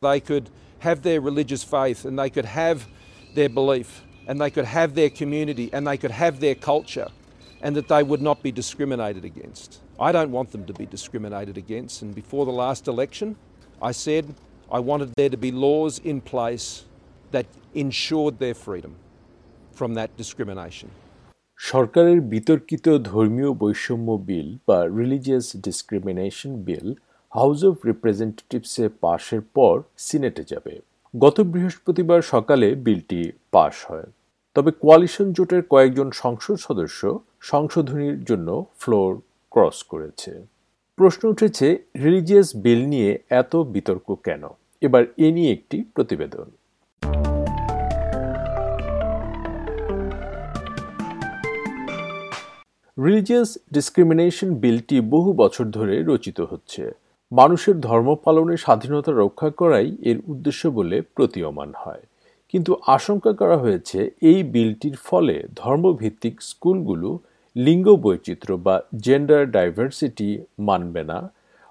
They could have their religious faith and they could have their belief and they could have their community and they could have their culture and that they would not be discriminated against. I don't want them to be discriminated against. And before the last election, I said I wanted there to be laws in place that ensured their freedom from that discrimination. সরকারের বিতর্কিত ধর্মীয় বৈষম্য bill বা religious discrimination bill house of রিপ্রেজেন্টেটিভসে পাশের পর সিনেটে যাবে। গত বৃহস্পতিবার সকালে বিলটি পাশ হয়। তবে কোয়ালিশন জোটের কয়েকজন সংসদ সদস্য সংশোধনীর জন্য ফ্লোর ক্রস করেছে। প্রশ্ন উঠেছে, রিলিজিয়াস বিল নিয়ে এত বিতর্ক কেন? এবার এ নিয়ে একটি প্রতিবেদন। রিলিজিয়াস ডিসক্রিমিনেশন বিলটি বহু বছর ধরে রচিত হচ্ছে। মানুষের ধর্ম পালনের স্বাধীনতা রক্ষা করাই এর উদ্দেশ্য বলে প্রতীয়মান হয়। কিন্তু আশঙ্কা করা হয়েছে, এই বিলটির ফলে ধর্মভিত্তিক স্কুলগুলো লিঙ্গ বৈচিত্র্য বা জেন্ডার ডাইভার্সিটি মানবে না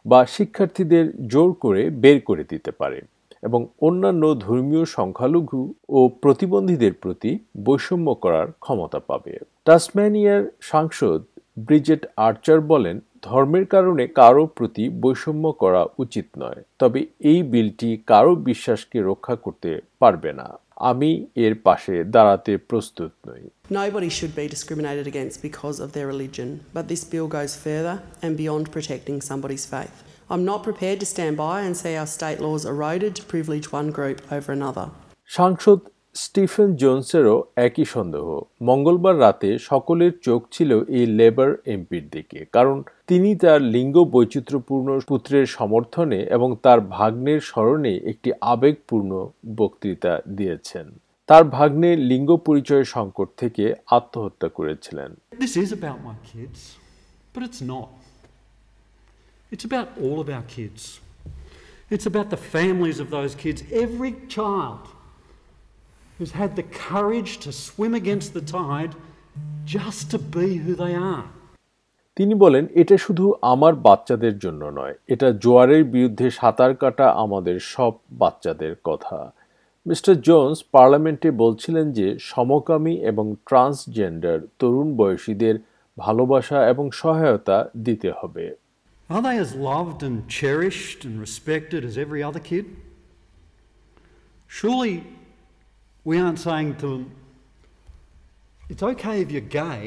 বা শিক্ষার্থীদের জোর করে বের করে দিতে পারে এবং অন্যান্য ধর্মীয় সংখ্যালঘু ও প্রতিবন্ধীদের প্রতি বৈষম্য করার ক্ষমতা পাবে। টাসম্যানিয়ার সাংসদ ব্রিজেট আর্চার বলেন ধর্মের কারণে কারও প্রতি বৈষম্য করা উচিত নয় তবে এই বিলটি কারও বিশ্বাসকে রক্ষা করতে পারবে না আমি এর পাশে দাঁড়াতে প্রস্তুত নই Nobody should be discriminated against because of their religion, but this bill goes further and beyond protecting somebody's faith. I'm not prepared to stand by and see our state laws eroded to privilege one group over another. সাংসদ Stephen জোনসেরও একই সন্দেহ মঙ্গলবার রাতে সকলের চোখ ছিল এই লেবার এমপির দিকে কারণ তিনি তার লিঙ্গ বৈচিত্র্যপূর্ণ পুত্রের সমর্থনে এবং তার ভাগ্নের স্মরণে একটি আবেগপূর্ণ বক্তৃতা দিয়েছেন তার ভাগ্নে লিঙ্গ পরিচয় সংকট থেকে আত্মহত্যা করেছিলেন This is about my kids, but it's not. It's about all of our kids. It's about the families of those kids. Every child who's had the courage to swim against the tide just to be who they are. তিনি বলেন এটা শুধু আমার বাচ্চাদের জন্য নয় এটা জোয়ারের বিরুদ্ধে সাঁতার কাটা আমাদের সব বাচ্চাদের কথা মিস্টার জোন্স পার্লামেন্টে বলছিলেন যে সমকামী এবং ট্রান্সজেন্ডার তরুণ বয়সীদের ভালোবাসা এবং সহায়তা দিতে হবে Are they as loved and cherished and respected as every other kid? Surely we aren't saying to them, it's okay if you're gay,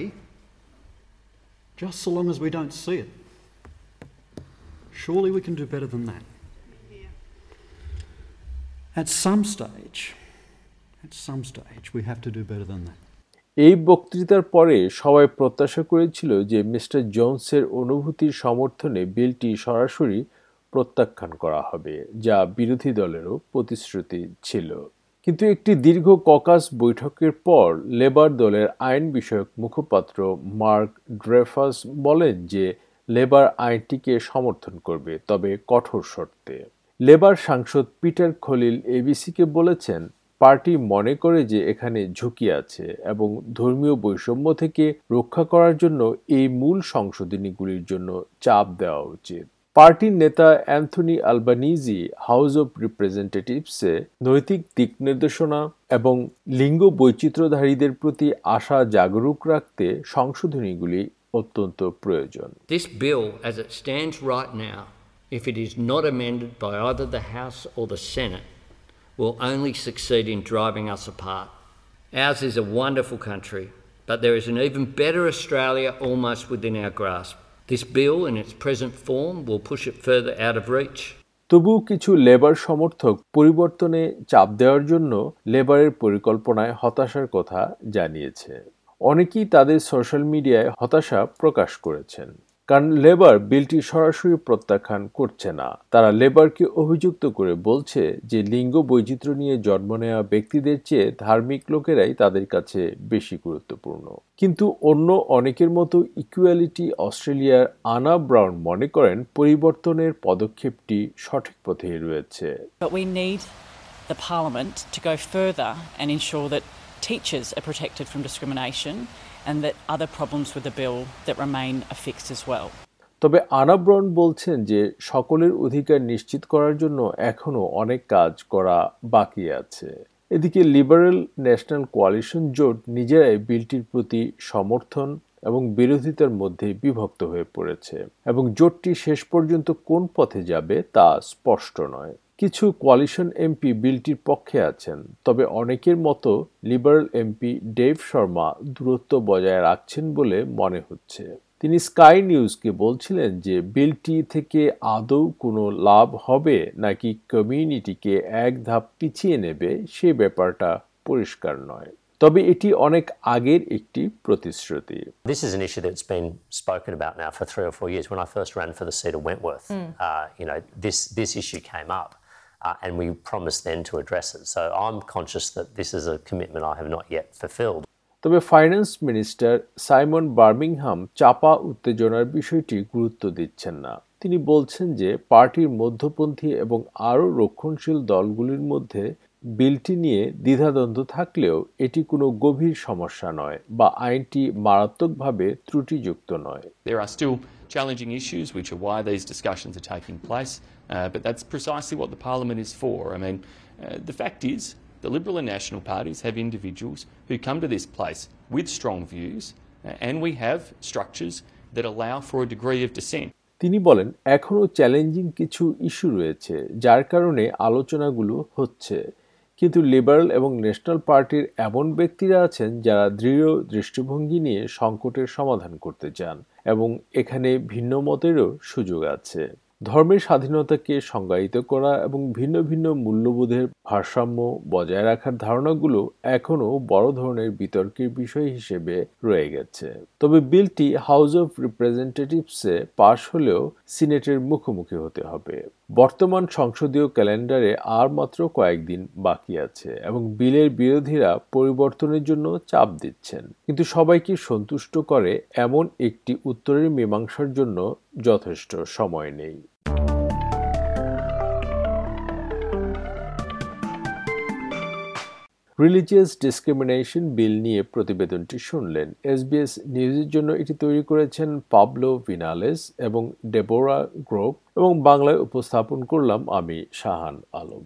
just so long as we don't see it. Surely we can do better than that. At some stage, at some stage, we have to do better than that. এই বক্তৃতার পরে সবাই প্রত্যাশা করেছিল যে mister জোনসের অনুভূতির সমর্থনে বিলটি সরাসরি প্রত্যাখ্যান করা হবে যা বিরোধী দলেরও প্রতিশ্রুতি ছিল কিন্তু একটি দীর্ঘ ককাস বৈঠকের পর লেবার দলের আইন বিষয়ক মুখপাত্র মার্ক ড্রেফাস বলেন যে লেবার আইনটিকে সমর্থন করবে, তবে কঠোর শর্তে। লেবার সাংসদ পিটার খলিল এবিসিকে বলেছেন, পার্টি মনে করে যে এখানে ঝুঁকি আছে এবং ধর্মীয় বৈষম্য থেকে রক্ষা করার জন্য এই মূল সংশোধনীগুলির জন্য চাপ দেওয়া উচিত। পার্টির নেতা অ্যান্থনি আলবানিজি হাউস অব রিপ্রেজেন্টেটিভসে নৈতিক দিক নির্দেশনা এবং লিঙ্গ বৈচিত্র্যধারীদের প্রতি আশা জাগরুক রাখতে সংশোধনীগুলি অত্যন্ত প্রয়োজন This bill, as it stands right now, if it is not amended by either the House or the Senate, will only succeed in driving us apart. Ours is a wonderful country, but there is an even better Australia almost within our grasp. This bill, in its present form, will push it further out of reach. তবু কিছু labour সমর্থক পরিবর্তনে চাপ দেওয়ার জন্য লেবারের পরিকল্পনায় হতাশার কথা জানিয়েছে অনেকেই তাদের সোশ্যাল মিডিয়ায় হতাশা প্রকাশ করেছেন কারণ লেবার বিলটি সরাসরি প্রত্যাখ্যান করছে না। তারা লেবারকে অভিযুক্ত করে বলছে যে, লিঙ্গ বৈচিত্র্য নিয়ে জন্ম নেওয়া ব্যক্তিদের চেয়ে ধার্মিক লোকেরাই তাদের কাছে বেশি গুরুত্বপূর্ণ। কিন্তু অন্য অনেকের মতো ইকুয়ালিটি অস্ট্রেলিয়ার আনা ব্রাউন মনে করেন, পরিবর্তনের পদক্ষেপটি সঠিক পথেই রয়েছে। The Parliament to go further and ensure that teachers are protected from discrimination and that other problems with the bill that remain are fixed as well. তবে আনা ব্রন বলছেন যে সকলের অধিকার নিশ্চিত করার জন্য এখনও অনেক কাজ করা বাকি আছে। এদিকে লিবারেল ন্যাশনাল কোয়ালিশন জোট নিজেরাই বিলটির প্রতি সমর্থন এবং বিরোধিতার মধ্যে বিভক্ত হয়ে পড়েছে। এবং জোটটি শেষ পর্যন্ত কোন পথে যাবে তা স্পষ্ট নয়। কিছু কোয়ালিশন এমপি বিলটির পক্ষে আছেন তবে অনেকের মতো লিবারেল এমপি ডেভ শর্মা দূরত্ব বজায় রাখছেন বলে মনে হচ্ছে। তিনি স্কাই নিউজকে বলছিলেন যে বিলটি থেকে আদৌ কোনো লাভ হবে নাকি কমিউনিটিকে এক ধাপ পিছিয়ে নেবে সে ব্যাপারটা পরিষ্কার নয়। তবে এটি অনেক আগের একটি প্রতিশ্রুতি। This is an issue that's been spoken about now for three or four years. When I first ran for the seat of Wentworth, uh, you know, this, this issue came up. Uh, and we promised then to address it. So I'm conscious that this is a commitment I have not yet fulfilled. তবে finance minister Simon Birmingham চাপা উত্তেজনার বিষয়টি গুরুত্ব দিচ্ছেন না তিনি বলছেন যে পার্টির মধ্যপন্থী এবং আরও রক্ষণশীল দলগুলির মধ্যে বিলটি নিয়ে দ্বিধাদ্বন্দ্ব থাকলেও এটি কোনো গভীর সমস্যা নয় বা আইনটি মারাত্মকভাবে ত্রুটিযুক্ত নয় There are still challenging issues, which are why these discussions are taking place, uh, but that's precisely what the Parliament is for. I mean, uh, the fact is, the Liberal and National parties have individuals who come to this place with strong views, uh, and we have structures that allow for a degree of dissent. তিনি বলেন এখনও challenging কিছু issue রয়েছে যার কারণে আলোচনাগুলো হচ্ছে কিন্তু লিবারেল এবং ন্যাশনাল পার্টির এমন ব্যক্তিরা আছেন যারা দৃঢ় দৃষ্টিভঙ্গি নিয়ে সংকটের সমাধান করতে চান এবং এখানে ভিন্ন মতেরও সুযোগ আছে। ধর্মের স্বাধীনতাকে সংজ্ঞায়িত করা এবং ভিন্ন ভিন্ন মূল্যবোধের ভারসাম্য বজায় রাখার ধারণাগুলো এখনও বড় ধরনের বিতর্কের বিষয় হিসেবে রয়ে গেছে। তবে বিলটি হাউস অফ রিপ্রেজেন্টেটিভসে পাশ হলেও সিনেটের মুখোমুখি হতে হবে। বর্তমান সংসদীয় ক্যালেন্ডারে আর মাত্র কয়েকদিন বাকি আছে এবং বিলের বিরোধীরা পরিবর্তনের জন্য চাপ দিচ্ছেন। কিন্তু সবাইকে সন্তুষ্ট করে এমন একটি উত্তরের মীমাংসার জন্য যথেষ্ট সময় নেই। রিলিজিয়াস ডিসক্রিমিনেশন বিল নিয়ে প্রতিবেদনটি শুনলেন। এসবিএস নিউজের জন্য এটি তৈরি করেছেন পাবলো ভিনালেস এবং ডেবোরা গ্রোপ এবং বাংলায় উপস্থাপন করলাম আমি শাহান আলম।